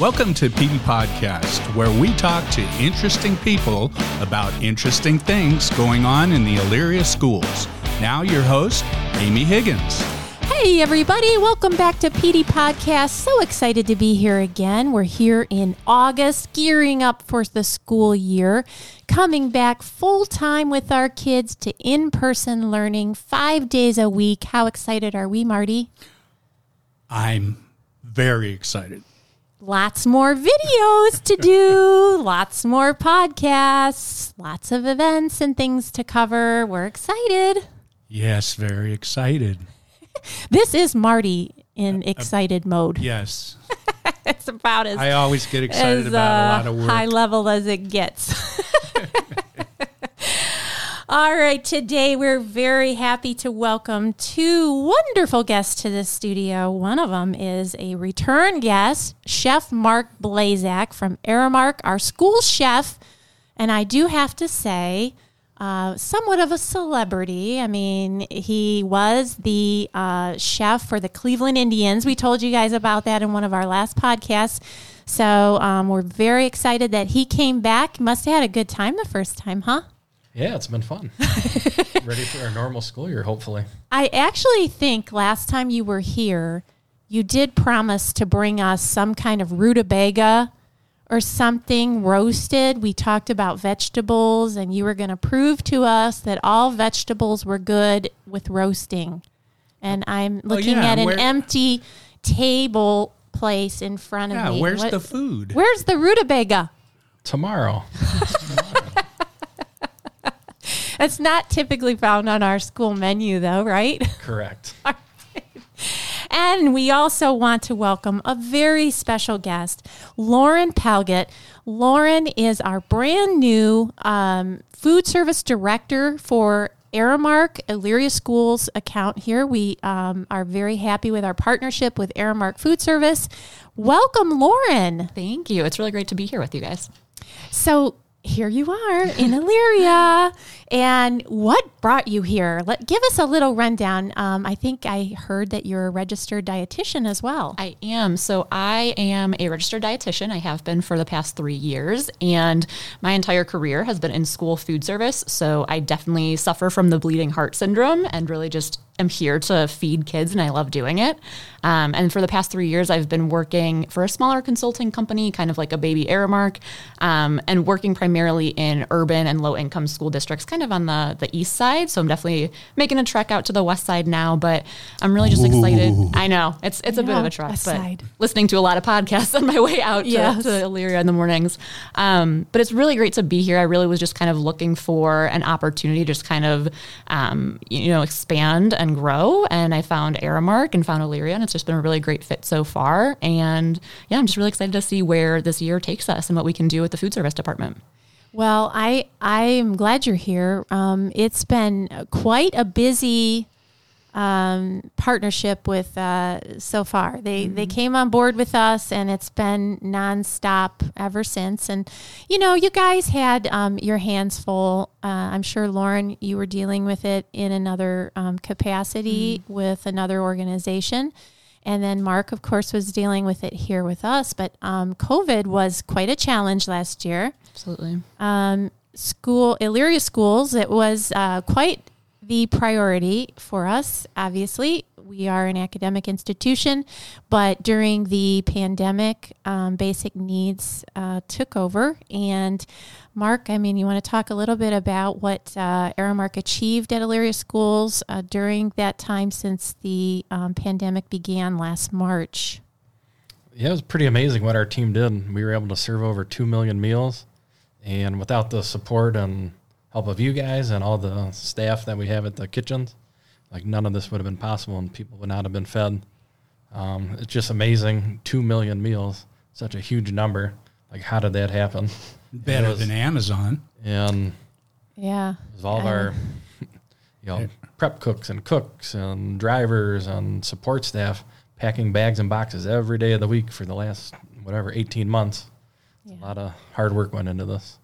Welcome to PD Podcast, where we talk to interesting people about interesting things going on in the Elyria schools. Now, your host, Amy Higgins. Hey, everybody, welcome back to PD Podcast. So excited to be here again. We're here in August, gearing up for the school year, coming back full time with our kids to in person learning five days a week. How excited are we, Marty? I'm very excited. Lots more videos to do, lots more podcasts, lots of events and things to cover. We're excited. Yes, very excited. This is Marty in excited mode. Yes. It's about as I always get excited as about a uh, lot of work. high level as it gets. All right, today we're very happy to welcome two wonderful guests to the studio. One of them is a return guest, Chef Mark Blazak from Aramark, our school chef. And I do have to say, uh, somewhat of a celebrity. I mean, he was the uh, chef for the Cleveland Indians. We told you guys about that in one of our last podcasts. So um, we're very excited that he came back. Must have had a good time the first time, huh? Yeah, it's been fun. Ready for our normal school year, hopefully. I actually think last time you were here, you did promise to bring us some kind of rutabaga or something roasted. We talked about vegetables, and you were going to prove to us that all vegetables were good with roasting. And I'm oh, looking yeah, at an where- empty table place in front of yeah, me. where's What- the food? Where's the rutabaga? Tomorrow. It's not typically found on our school menu, though, right? Correct. And we also want to welcome a very special guest, Lauren Palgett. Lauren is our brand new um, food service director for Aramark Elyria Schools account here. We um, are very happy with our partnership with Aramark Food Service. Welcome, Lauren. Thank you. It's really great to be here with you guys. So here you are in Elyria. and what brought you here? Let give us a little rundown. Um, I think I heard that you're a registered dietitian as well. I am. So I am a registered dietitian. I have been for the past three years, and my entire career has been in school food service. So I definitely suffer from the bleeding heart syndrome and really just am here to feed kids, and I love doing it. Um, and for the past three years, I've been working for a smaller consulting company, kind of like a baby Aramark, um, and working primarily in urban and low income school districts, kind of on the, the east side. So I'm definitely making a trek out to the west side now, but I'm really just excited. I know it's it's a bit of a trek, but side. listening to a lot of podcasts on my way out to, Yes. to Elyria in the mornings. Um, but it's really great to be here. I really was just kind of looking for an opportunity to just kind of, um, you know, expand and grow. And I found Aramark and found Elyria, and it's just been a really great fit so far. And yeah, I'm just really excited to see where this year takes us and what we can do with the food service department. Well, I I'm glad you're here. Um, it's been quite a busy um, partnership with uh, so far. They they came on board with us, and it's been nonstop ever since. And you know, you guys had um, your hands full. Uh, I'm sure Lauren, you were dealing with it in another um, capacity with another organization. And then Mark, of course, was dealing with it here with us. But um, COVID was quite a challenge last year Absolutely. um, school Elyria schools. It was uh, quite the priority for us. Obviously, we are an academic institution, but during the pandemic, um, basic needs uh, took over. And Mark, I mean, you want to talk a little bit about what uh, Aramark achieved at Elyria schools uh, during that time since the um, pandemic began last March. Yeah, it was pretty amazing what our team did. We were able to serve over 2 million meals. And without the support and help of you guys and all the staff that we have at the kitchens, like none of this would have been possible and people would not have been fed. Um, it's just amazing. 2 million meals, such a huge number. Like, how did that happen? Better was- than Amazon. And Yeah. It was all of our, you know, prep cooks and cooks and drivers and support staff packing bags and boxes every day of the week for the last whatever 18 months. A lot of hard work went into this.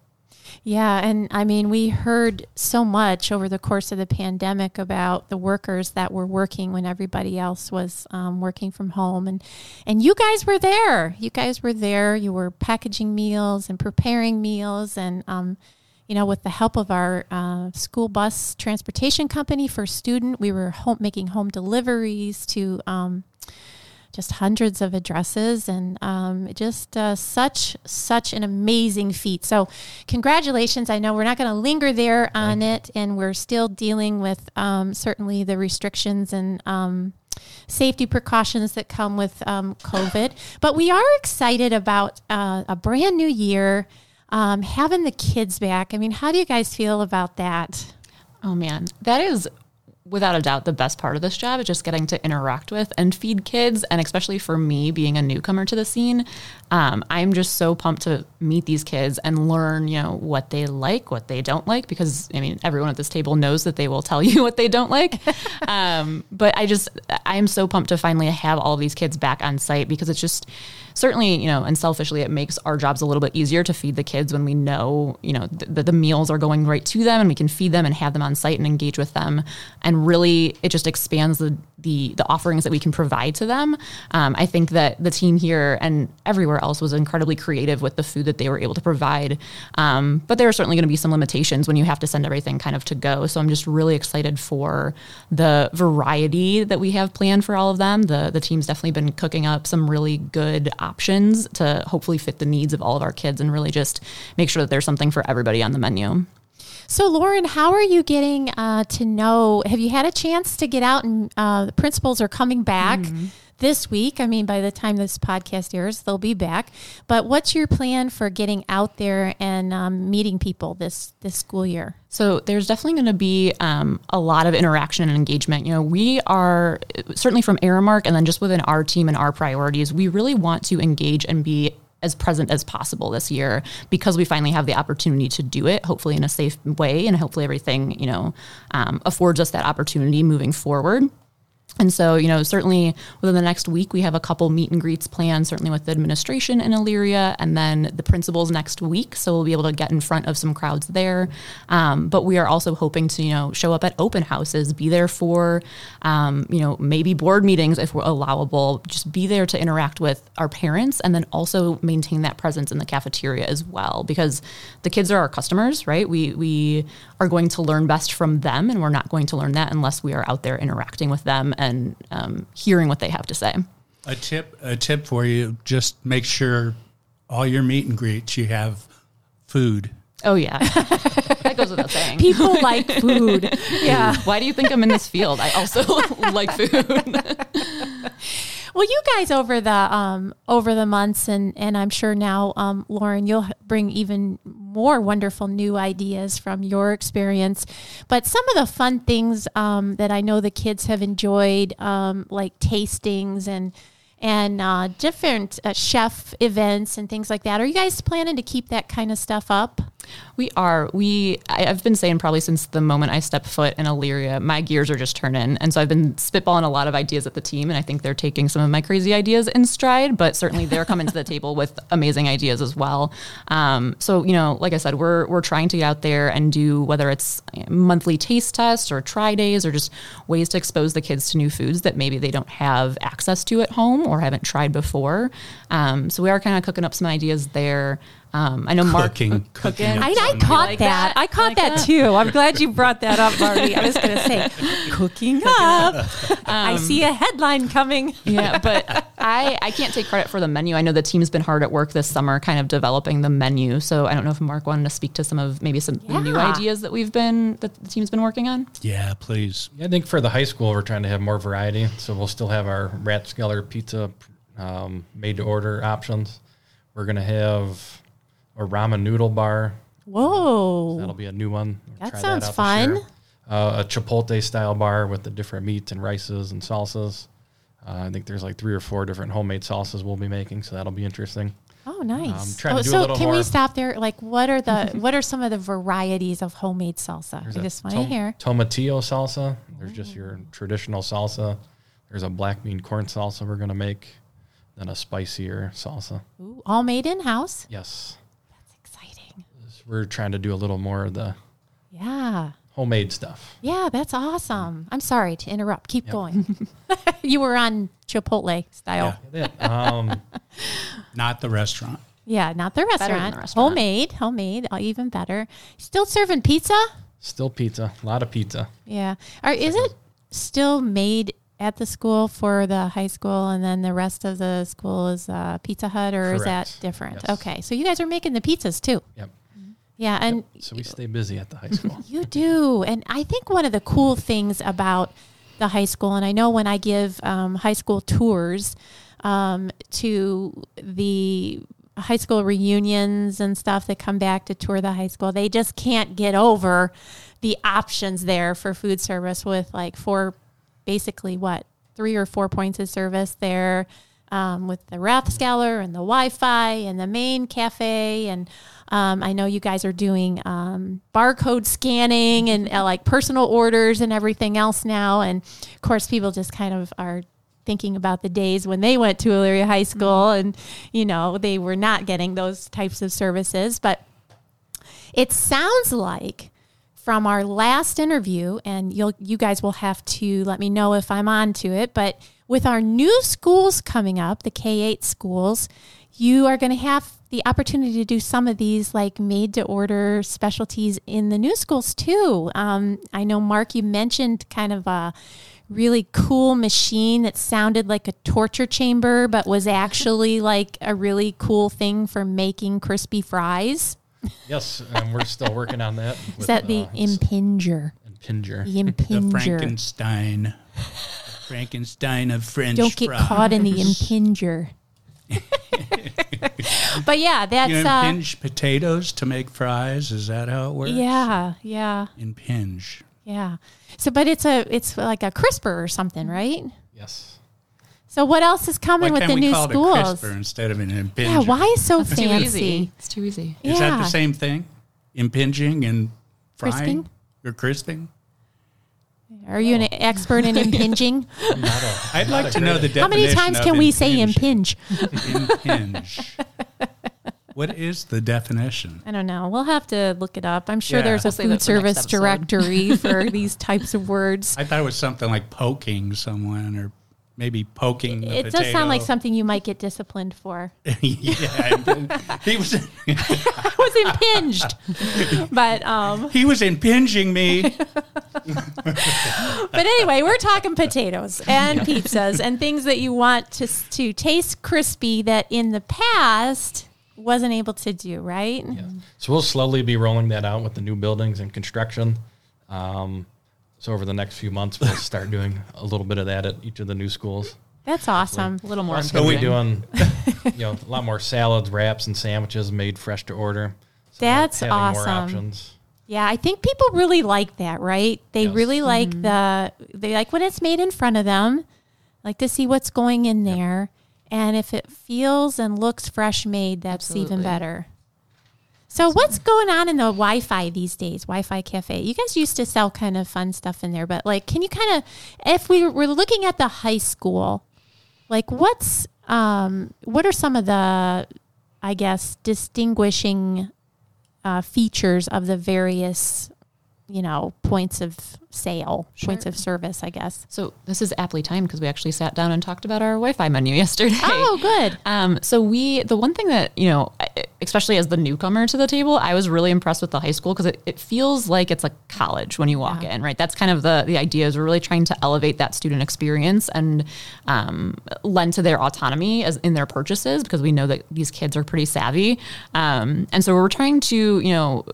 Yeah, and I mean, we heard so much over the course of the pandemic about the workers that were working when everybody else was um, working from home, and and you guys were there. You guys were there. You were packaging meals and preparing meals, and um, you know, with the help of our uh, school bus transportation company for student, we were home, making home deliveries to. Um, just hundreds of addresses and um, just uh, such such an amazing feat. So congratulations. I know we're not going to linger there on it and we're still dealing with um, certainly the restrictions and um, safety precautions that come with um, covid. But we are excited about uh, a brand new year um, having the kids back. I mean how do you guys feel about that? Oh man, that is without a doubt the best part of this job is just getting to interact with and feed kids and especially for me being a newcomer to the scene um, i'm just so pumped to meet these kids and learn you know what they like what they don't like because i mean everyone at this table knows that they will tell you what they don't like um, but i just i'm so pumped to finally have all these kids back on site because it's just certainly, you know, and selfishly, it makes our jobs a little bit easier to feed the kids when we know, you know, that the meals are going right to them and we can feed them and have them on site and engage with them. And really, it just expands the the, the offerings that we can provide to them. Um, I think that the team here and everywhere else was incredibly creative with the food that they were able to provide. Um, but there are certainly going to be some limitations when you have to send everything kind of to go. So I'm just really excited for the variety that we have planned for all of them. The the team's definitely been cooking up some really good options to hopefully fit the needs of all of our kids and really just make sure that there's something for everybody on the menu. So, Lauren, how are you getting uh, to know? Have you had a chance to get out and uh, the principals are coming back mm-hmm. this week? I mean, by the time this podcast airs, they'll be back. But what's your plan for getting out there and um, meeting people this this school year? So there's definitely going to be um, a lot of interaction and engagement. You know, we are certainly from Aramark, and then just within our team and our priorities, we really want to engage and be as present as possible this year because we finally have the opportunity to do it, hopefully in a safe way, and hopefully everything you know um, affords us that opportunity moving forward. And so, you know, certainly within the next week, we have a couple meet and greets planned, certainly with the administration in Elyria and then the principals next week. So we'll be able to get in front of some crowds there. Um, but we are also hoping to, you know, show up at open houses, be there for, um, you know, maybe board meetings if we're allowable, just be there to interact with our parents and then also maintain that presence in the cafeteria as well. Because the kids are our customers, right? We, we are going to learn best from them and we're not going to learn that unless we are out there interacting with them and um, hearing what they have to say. A tip, a tip for you: just make sure all your meet and greets you have food. Oh yeah, that goes without saying. People like food. Yeah. Why do you think I'm in this field? I also like food. Well, you guys over the um, over the months, and and I'm sure now, um, Lauren, you'll bring even more wonderful new ideas from your experience. But some of the fun things um, that I know the kids have enjoyed, um, like tastings and and uh, different uh, chef events and things like that. Are you guys planning to keep that kind of stuff up? We are. We. I, have been saying probably since the moment I stepped foot in Elyria, my gears are just turning, and so I've been spitballing a lot of ideas at the team, and I think they're taking some of my crazy ideas in stride. But certainly they're coming to the table with amazing ideas as well. Um, so you know, like I said, we're we're trying to get out there and do whether it's monthly taste tests or try days or just ways to expose the kids to new foods that maybe they don't have access to at home or haven't tried before. Um, so we are kind of cooking up some ideas there. Um, I know Mark cooking. cooking. I, I caught like that. that. I caught like that, that, too. I'm glad you brought that up, Marty. I was going to say cooking, cooking up. Um, I see a headline coming. yeah, but I I can't take credit for the menu. I know the team's been hard at work this summer, kind of developing the menu. So I don't know if Mark wanted to speak to some of maybe some yeah. new ideas that we've been that the team's been working on. Yeah, please. Yeah, I think for the high school, we're trying to have more variety. So we'll still have our rat Rathskeller pizza um, made to order options. We're gonna have a ramen noodle bar. Whoa, so that'll be a new one. We'll that sounds that fun. Uh, a chipotle style bar with the different meats and rices and salsas. Uh, I think there's like three or four different homemade salsas we'll be making, so that'll be interesting. Oh, nice. Um, oh, so can more. we stop there? Like, what are the what are some of the varieties of homemade salsa? There's I just want to tom- hear. Tomatillo salsa. There's just your traditional salsa. There's a black bean corn salsa we're gonna make, then a spicier salsa. Ooh, all made in house. Yes. That's exciting. This we're trying to do a little more of the Yeah. homemade stuff. Yeah, that's awesome. I'm sorry to interrupt. Keep going. you were on Chipotle style. Yeah. Yeah. Um, Not the restaurant. Yeah, not the restaurant. the restaurant. Homemade, homemade, uh, even better. Still serving pizza? still pizza, a lot of pizza. Yeah. Or is it still made at the school for the high school and then the rest of the school is uh, Pizza Hut or is that different? Yes. Okay. So you guys are making the pizzas too. Yep. Yeah, and So we stay busy at the high school. You do. And I think one of the cool things about the high school, and I know when I give um, high school tours um, to the high school reunions and stuff that come back to tour the high school, they just can't get over the options there for food service with like four, basically what, three or four points of service there. Um, with the Rathskeller and the Wi-Fi and the main cafe, and um, I know you guys are doing um, barcode scanning and uh, like personal orders and everything else now. And of course, people just kind of are thinking about the days when they went to Elyria High School and, you know, they were not getting those types of services. But it sounds like from our last interview, and you'll you guys will have to let me know if I'm on to it, but with our new schools coming up, the K eight schools, you are going to have the opportunity to do some of these like made to order specialties in the new schools too. Um, I know Mark, you mentioned kind of a really cool machine that sounded like a torture chamber, but was actually like a really cool thing for making crispy fries. yes, and we're still working on that. Is with, that the uh, impinger? impinger? The The. Frankenstein. Frankenstein of French Don't get fries. caught in the impinger. but yeah, that's You uh, impinge potatoes to make fries. Is that how it works? yeah, yeah, Impinge. yeah. So, but it's a it's like a crisper or something, right? Yes. So, what else is coming Why with can't the we new call it a schools? crisper instead of an impinger? Yeah, why is so It's too fancy? easy. It's too easy. Is that the same thing? Impinging and frying? Crisping? Or crisping? Are you an expert in impinging? Not a, I'd like to know the definition How many times of can we say impinge. impinge? Impinge. what is the definition? I don't know. We'll have to look it up. I'm sure Yeah. there's a We'll save food for next service episode. directory for these types of words. I thought it was something like poking someone or maybe poking the It does sound like something you might get disciplined for. yeah, he was I was impinged. but um he was impinging me. but anyway, we're talking potatoes and pizzas and things that you want to to taste crispy that in the past wasn't able to do, right? yeah. So we'll slowly be rolling that out with the new buildings and construction. Um, so over the next few months, we'll start doing a little bit of that at each of the new schools. That's awesome. A little more. Be improving. doing you know a lot more salads, wraps, and sandwiches made fresh to order. So That's awesome. More options. Yeah, I think people really like that, right? They Yes. really like the they like when it's made in front of them, like to see what's going in there, and if it feels and looks fresh made, that's even Absolutely. better. So what's going on in the Wi-Fi these days? Wi-Fi cafe. You guys used to sell kind of fun stuff in there, but like, can you kind of, if we were looking at the high school, like what's um, what are some of the, I guess, distinguishing uh, features of the various, you know, points of sale, points of service, I guess. So this is aptly timed because we actually sat down and talked about our Wi-Fi menu yesterday. Oh, good. Um, so we, the one thing that, you know, especially as the newcomer to the table, I was really impressed with the high school because it, it feels like it's like college when you walk Yeah. in, right? That's kind of the, the idea is we're really trying to elevate that student experience and um, lend to their autonomy as in their purchases because we know that these kids are pretty savvy. Um, and so we're trying to, you know,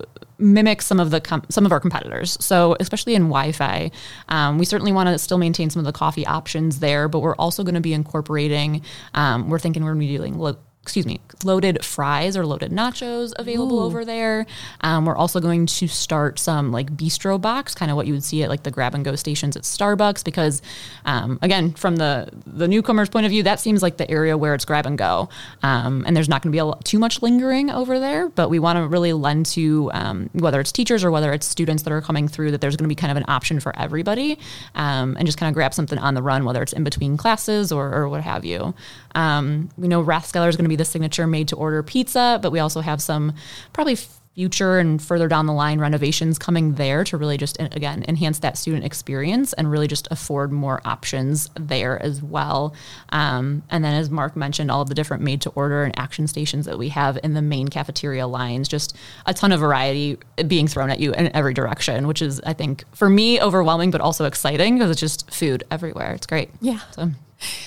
mimic some of the com- some of our competitors. So especially in Wi-Fi, um, we certainly want to still maintain some of the coffee options there, but we're also going to be incorporating. Um, we're thinking we're going to be doing. Lo- Excuse me, loaded fries or loaded nachos available over there. Um, we're also going to start some like bistro box, kind of what you would see at like the grab and go stations at Starbucks, because um, again, from the the newcomer's point of view, that seems like the area where it's grab and go, um, and there's not going to be a lot, too much lingering over there. But we want to really lend to um, whether it's teachers or whether it's students that are coming through that there's going to be kind of an option for everybody, um, and just kind of grab something on the run, whether it's in between classes or, or what have you. Um, we know Rathskeller is going to be the signature made to order pizza, but we also have some probably future and further down the line renovations coming there to really just again enhance that student experience and really just afford more options there as well. Um, and then as mark mentioned all of the different made to order and action stations that we have in the main cafeteria lines just a ton of variety being thrown at you in every direction which is i think for me overwhelming but also exciting because it's just food everywhere. It's great. Yeah. So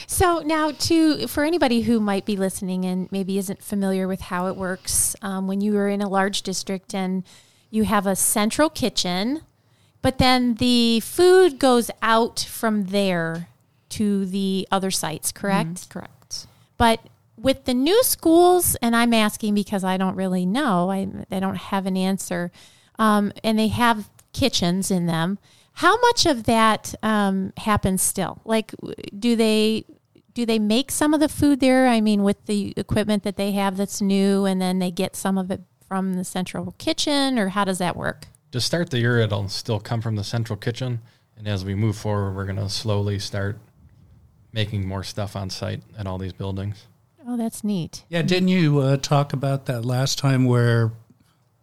so now, to for anybody who might be listening and maybe isn't familiar with how it works, um, when you are in a large district and you have a central kitchen, but then the food goes out from there to the other sites, correct? Mm, correct. But with the new schools, and I'm asking because I don't really know, I, I don't have an answer, um, and they have kitchens in them. How much of that um, happens still? Like, do they do they make some of the food there? I mean, with the equipment that they have that's new, and then they get some of it from the central kitchen, or how does that work? To start the year, it'll still come from the central kitchen, and as we move forward, we're going to slowly start making more stuff on site at all these buildings. Oh, that's neat. Yeah, didn't you uh, talk about that last time where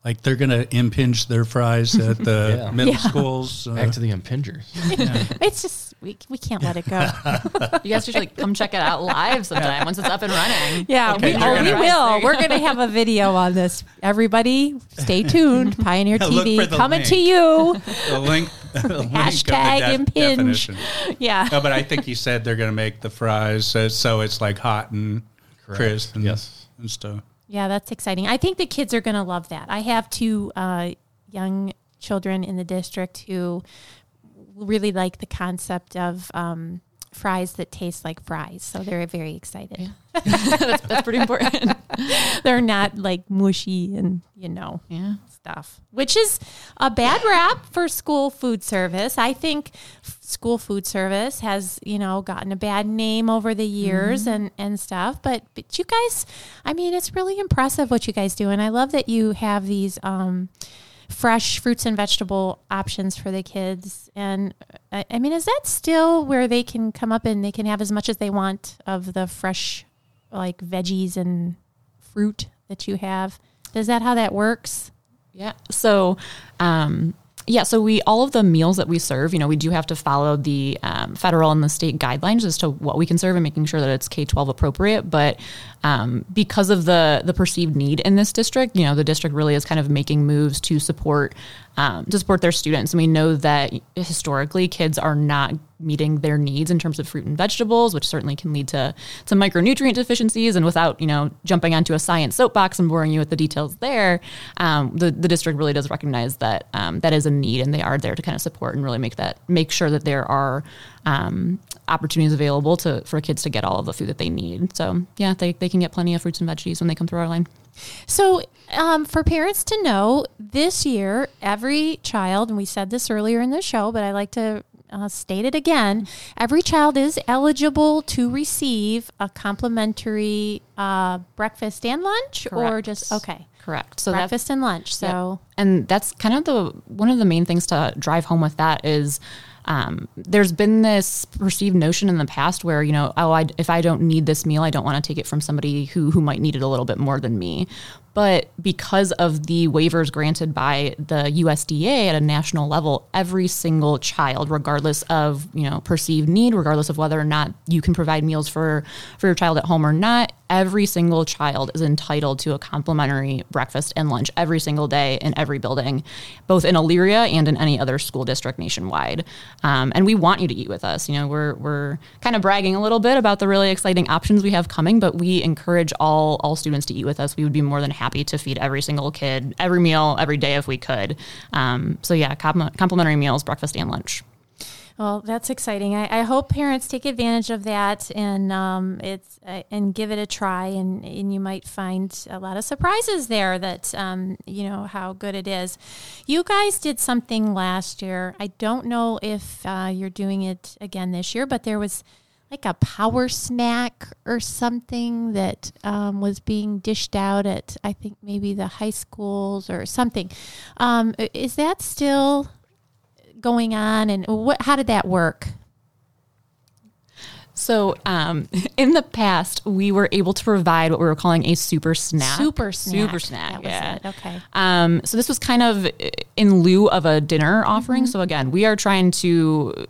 like they're going to impinge their fries at the yeah. middle yeah. schools. Uh, Back to the impingers. Yeah. it's just we, we can't let it go. you guys should like come check it out live sometime once it's up and running. Yeah, okay, we, oh, we will. We're going to have a video on this. Everybody, stay tuned. Pioneer TV coming link. to you. The link. The Hashtag link impinge. Definition. Yeah. No, but I think you said they're going to make the fries uh, so it's like hot and Correct. crisp and, yes. and stuff. Yeah, that's exciting. I think the kids are going to love that. I have two uh, young children in the district who really like the concept of um, fries that taste like fries. So they're very excited. Yeah. that's, that's, pretty important. they're not like mushy and, you know, yeah. stuff, which is a bad rap for school food service. I think school food service has, you know, gotten a bad name over the years mm-hmm. and, and stuff. But, but you guys, I mean, it's really impressive what you guys do. And I love that you have these, um, fresh fruits and vegetable options for the kids. And I, I, mean, is that still where they can come up and they can have as much as they want of the fresh, like veggies and fruit that you have? Is that how that works? Yeah. So, um, yeah, so we all of the meals that we serve, you know, we do have to follow the um, federal and the state guidelines as to what we can serve and making sure that it's K twelve appropriate. But um, because of the the perceived need in this district, you know, the district really is kind of making moves to support um, to support their students. And we know that historically, kids are not meeting their needs in terms of fruit and vegetables, which certainly can lead to some micronutrient deficiencies. And without, you know, jumping onto a science soapbox and boring you with the details there, um, the, the district really does recognize that um, that is a need and they are there to kind of support and really make that, make sure that there are um, opportunities available to for kids to get all of the food that they need. So yeah, they, they can get plenty of fruits and veggies when they come through our line. So, um, for parents to know, this year, every child, and we said this earlier in the show, but I like to uh, state it again every child is eligible to receive a complimentary uh, breakfast and lunch, Correct. or just okay. Correct. So breakfast and lunch. So, and that's kind of the one of the main things to drive home with that is um, there's been this perceived notion in the past where you know oh I, if i don't need this meal i don't want to take it from somebody who who might need it a little bit more than me but because of the waivers granted by the USDA at a national level, every single child, regardless of you know perceived need, regardless of whether or not you can provide meals for for your child at home or not, every single child is entitled to a complimentary breakfast and lunch every single day in every building, both in Elyria and in any other school district nationwide. Um, and we want you to eat with us. You know, we're we're kind of bragging a little bit about the really exciting options we have coming, but we encourage all all students to eat with us. We would be more than happy happy to feed every single kid every meal every day if we could. Um, so yeah, complimentary meals, breakfast and lunch. Well, that's exciting. I, I, hope parents take advantage of that and um, it's uh, and give it a try, and, and you might find a lot of surprises there. That um, you know how good it is. You guys did something last year. I don't know if uh, you're doing it again this year, but there was like a power snack or something that um, was being dished out at I think maybe the high schools or something. Um, is that still going on? And what? How did that work? So, um, in the past, we were able to provide what we were calling a super snack. Super snack. Super snack. Yeah. it. Okay. Um, so this was kind of in lieu of a dinner offering. Mm-hmm. So again, we are trying to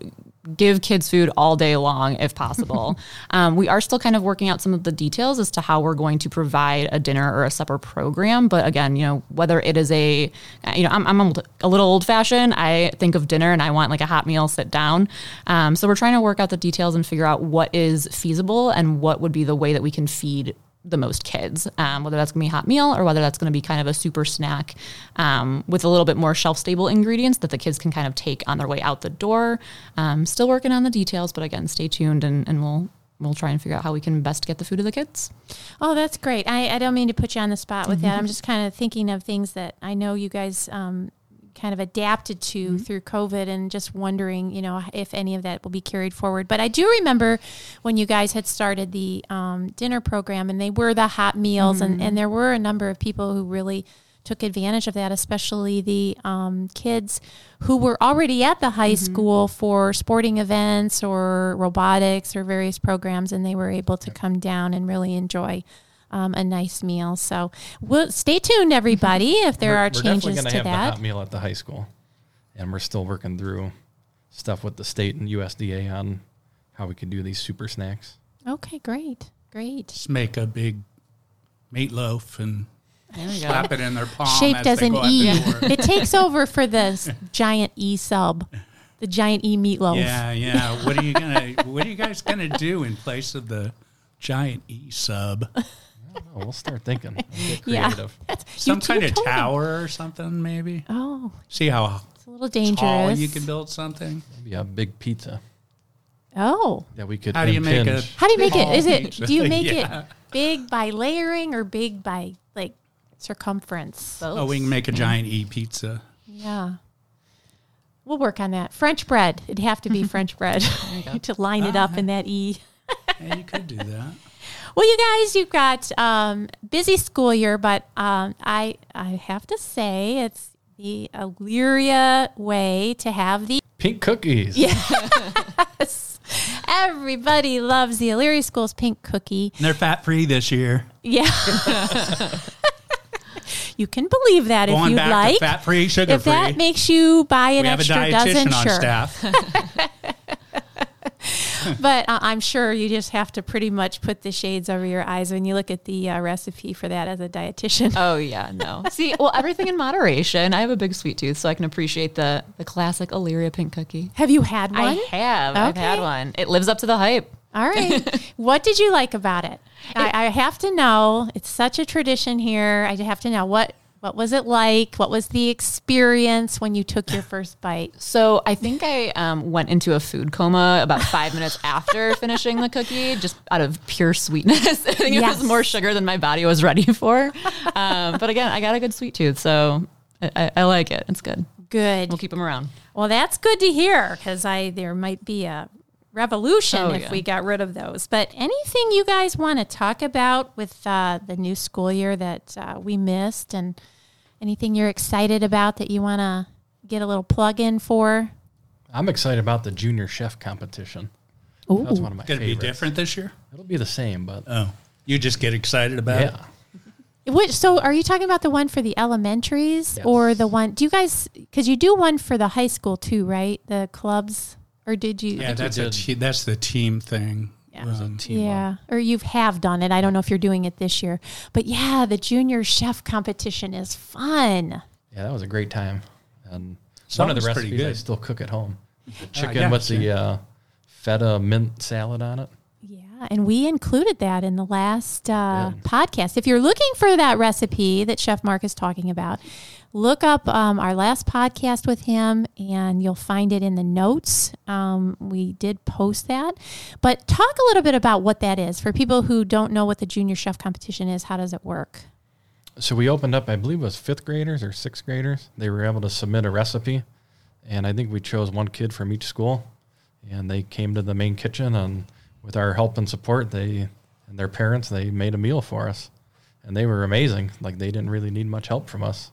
give kids food all day long if possible. um, we are still kind of working out some of the details as to how we're going to provide a dinner or a supper program. But again, you know, whether it is a, you know, I'm, I'm a little old fashioned. I think of dinner and I want like a hot meal, sit down. Um, so we're trying to work out the details and figure out what is feasible and what would be the way that we can feed the most kids, um, whether that's going to be a hot meal or whether that's going to be kind of a super snack um, with a little bit more shelf stable ingredients that the kids can kind of take on their way out the door. Um, still working on the details, but again, stay tuned and, and we'll we'll try and figure out how we can best get the food to the kids. Oh, that's great. I, I don't mean to put you on the spot with that. I'm just kind of thinking of things that I know you guys um, kind of adapted to through COVID and just wondering, you know, if any of that will be carried forward. But I do remember when you guys had started the um, dinner program and they were the hot meals, and, and there were a number of people who really took advantage of that, especially the um, kids who were already at the high school for sporting events or robotics or various programs, and they were able to come down and really enjoy. Um, a nice meal. So, we'll stay tuned, everybody. If there We're- are we're definitely changes gonna to have the that, hot meal at the high school, and we're still working through stuff with the state and USDA on how we can do these super snacks. okay, great, great. Just make a big meatloaf and There slap it in their palm Shaped as as an E. it takes over for this giant E sub, the giant E meatloaf. Yeah, yeah. What are you gonna? What are you guys gonna do in place of the giant E sub? Oh, we'll start thinking. Get Yeah. creative. Some You two kind of told me. tower or something, maybe. Oh, See how it's a little dangerous. tall you can build something. Maybe a big pizza Oh, yeah, we could How do you make it? how do you make it? Is it? pizza. Do you make Yeah. it big by layering or big by like circumference? Oh, we can make a giant E pizza. Yeah. We'll work on that. French bread. It'd have to be French bread to line it up ah. in that E. Yeah, you could do that. Well, you guys, you've got um, busy school year, but um, I I have to say it's the Elyria way to have the Pink cookies. yes. Everybody loves the Elyria Schools pink cookie. And they're fat free this year. Yeah. you can believe that if you'd back like. fat free, sugar free. if that makes you buy an we have a extra dozen, on sure. staff. But uh, I'm sure you just have to pretty much put the shades over your eyes when you look at the uh, recipe for that as a dietitian. Oh yeah, no. See, well, everything in moderation. I have a big sweet tooth, so I can appreciate the the classic Elyria pink cookie. Have you had one? I have. I've had one. It lives up to the hype. All right. what did you like about it? I, I have to know. It's such a tradition here. I have to know what what was it like? What was the experience when you took your first bite? So I think I um, went into a food coma about five minutes after finishing the cookie, just out of pure sweetness. I think it was more sugar than my body was ready for. Um, but again, I got a good sweet tooth, so I, I, I like it. It's good. Good. We'll keep them around. Well, that's good to hear because I there might be a revolution Oh, if yeah. we got rid of those. But anything you guys want to talk about with uh, the new school year that uh, we missed, and anything you're excited about that you want to get a little plug in for? I'm excited about the junior chef competition. That's one of my Going to be different this year? It'll be the same, but Oh, you just get excited about it. Which so are you talking about the one for the elementaries Yes. or the one? Do you guys because you do one for the high school too, right? The clubs or did you? Yeah, that's we a te- that's the team thing. Yeah. It was a team Yeah, one. or you have done it. I don't know if you're doing it this year, but yeah, the junior chef competition is fun. Yeah, that was a great time. And Some one of the was pretty recipes I still cook at home. The chicken yeah, with the uh, feta mint salad on it. Yeah, and we included that in the last uh, podcast. If you're looking for that recipe that Chef Mark is talking about, look up um, our last podcast with him, and you'll find it in the notes. Um, we did post that, but talk a little bit about what that is for people who don't know what the junior chef competition is. How does it work? So we opened up, I believe it was fifth graders or sixth graders. They were able to submit a recipe. And I think we chose one kid from each school. And they came to the main kitchen and with our help and support, they and their parents, they made a meal for us. And they were amazing. Like they didn't really need much help from us.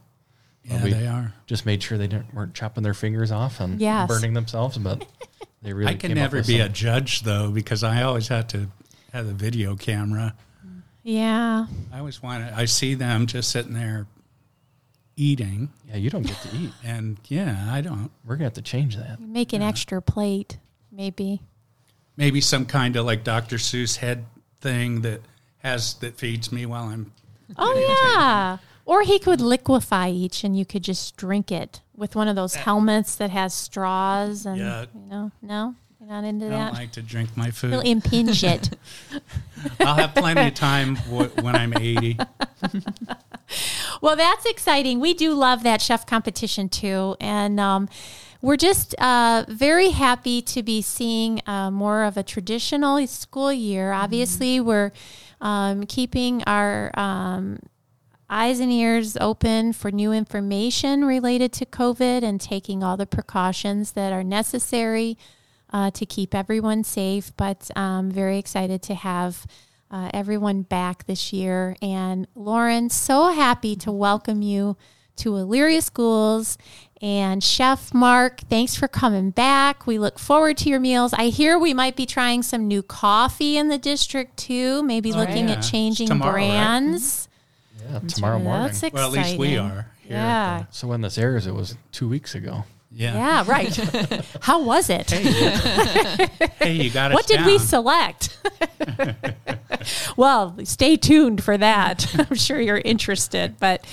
Yeah, we- they are. Just made sure they didn't weren't chopping their fingers off and Yes. burning themselves, but They really I can came up never with be some- a judge though because I always have to have the video camera. Yeah. I always want to. I see them just sitting there eating, Yeah, you don't get to eat. and yeah, I don't. We're gonna have to change that. Make an extra plate, maybe. Maybe some kind of like Dr. Seuss head thing that has that feeds me while I'm. Oh yeah. Or he could liquefy each, and you could just drink it with one of those helmets that has straws, and Yuck. you know, no, you're not into I that. I don't like to drink my food. He'll impinge it. I'll have plenty of time w- when I'm 80. Well, that's exciting. We do love that chef competition too, and um, we're just uh, very happy to be seeing uh, more of a traditional school year. Obviously, we're um, keeping our um, eyes and ears open for new information related to COVID and taking all the precautions that are necessary uh, to keep everyone safe. But um, very excited to have uh, everyone back this year. And Lauren, so happy to welcome you to Elyria Schools. And Chef Mark, thanks for coming back. We look forward to your meals. I hear we might be trying some new coffee in the district too, maybe looking yeah. at changing tomorrow, right? Brands. Yeah, tomorrow morning. That's exciting. Well, at least we are. Here Yeah. So when this airs, it was two weeks ago. Yeah. Yeah, right. How was it? Hey, you got it. what did we select? well, stay tuned for that. I'm sure you're interested. But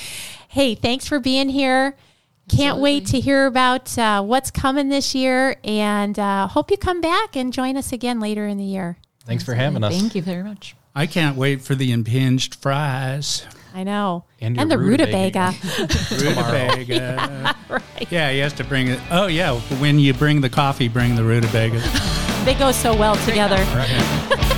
hey, thanks for being here. Can't wait to hear about uh, what's coming this year and uh, hope you come back and join us again later in the year. Thanks for having us. Thank you very much. I can't wait for the impinged fries. I know. And your the rutabaga. rutabaga. Rutabaga. right. Yeah, he has to bring it. Oh, yeah. When you bring the coffee, bring the rutabagas. They go so well together. Right.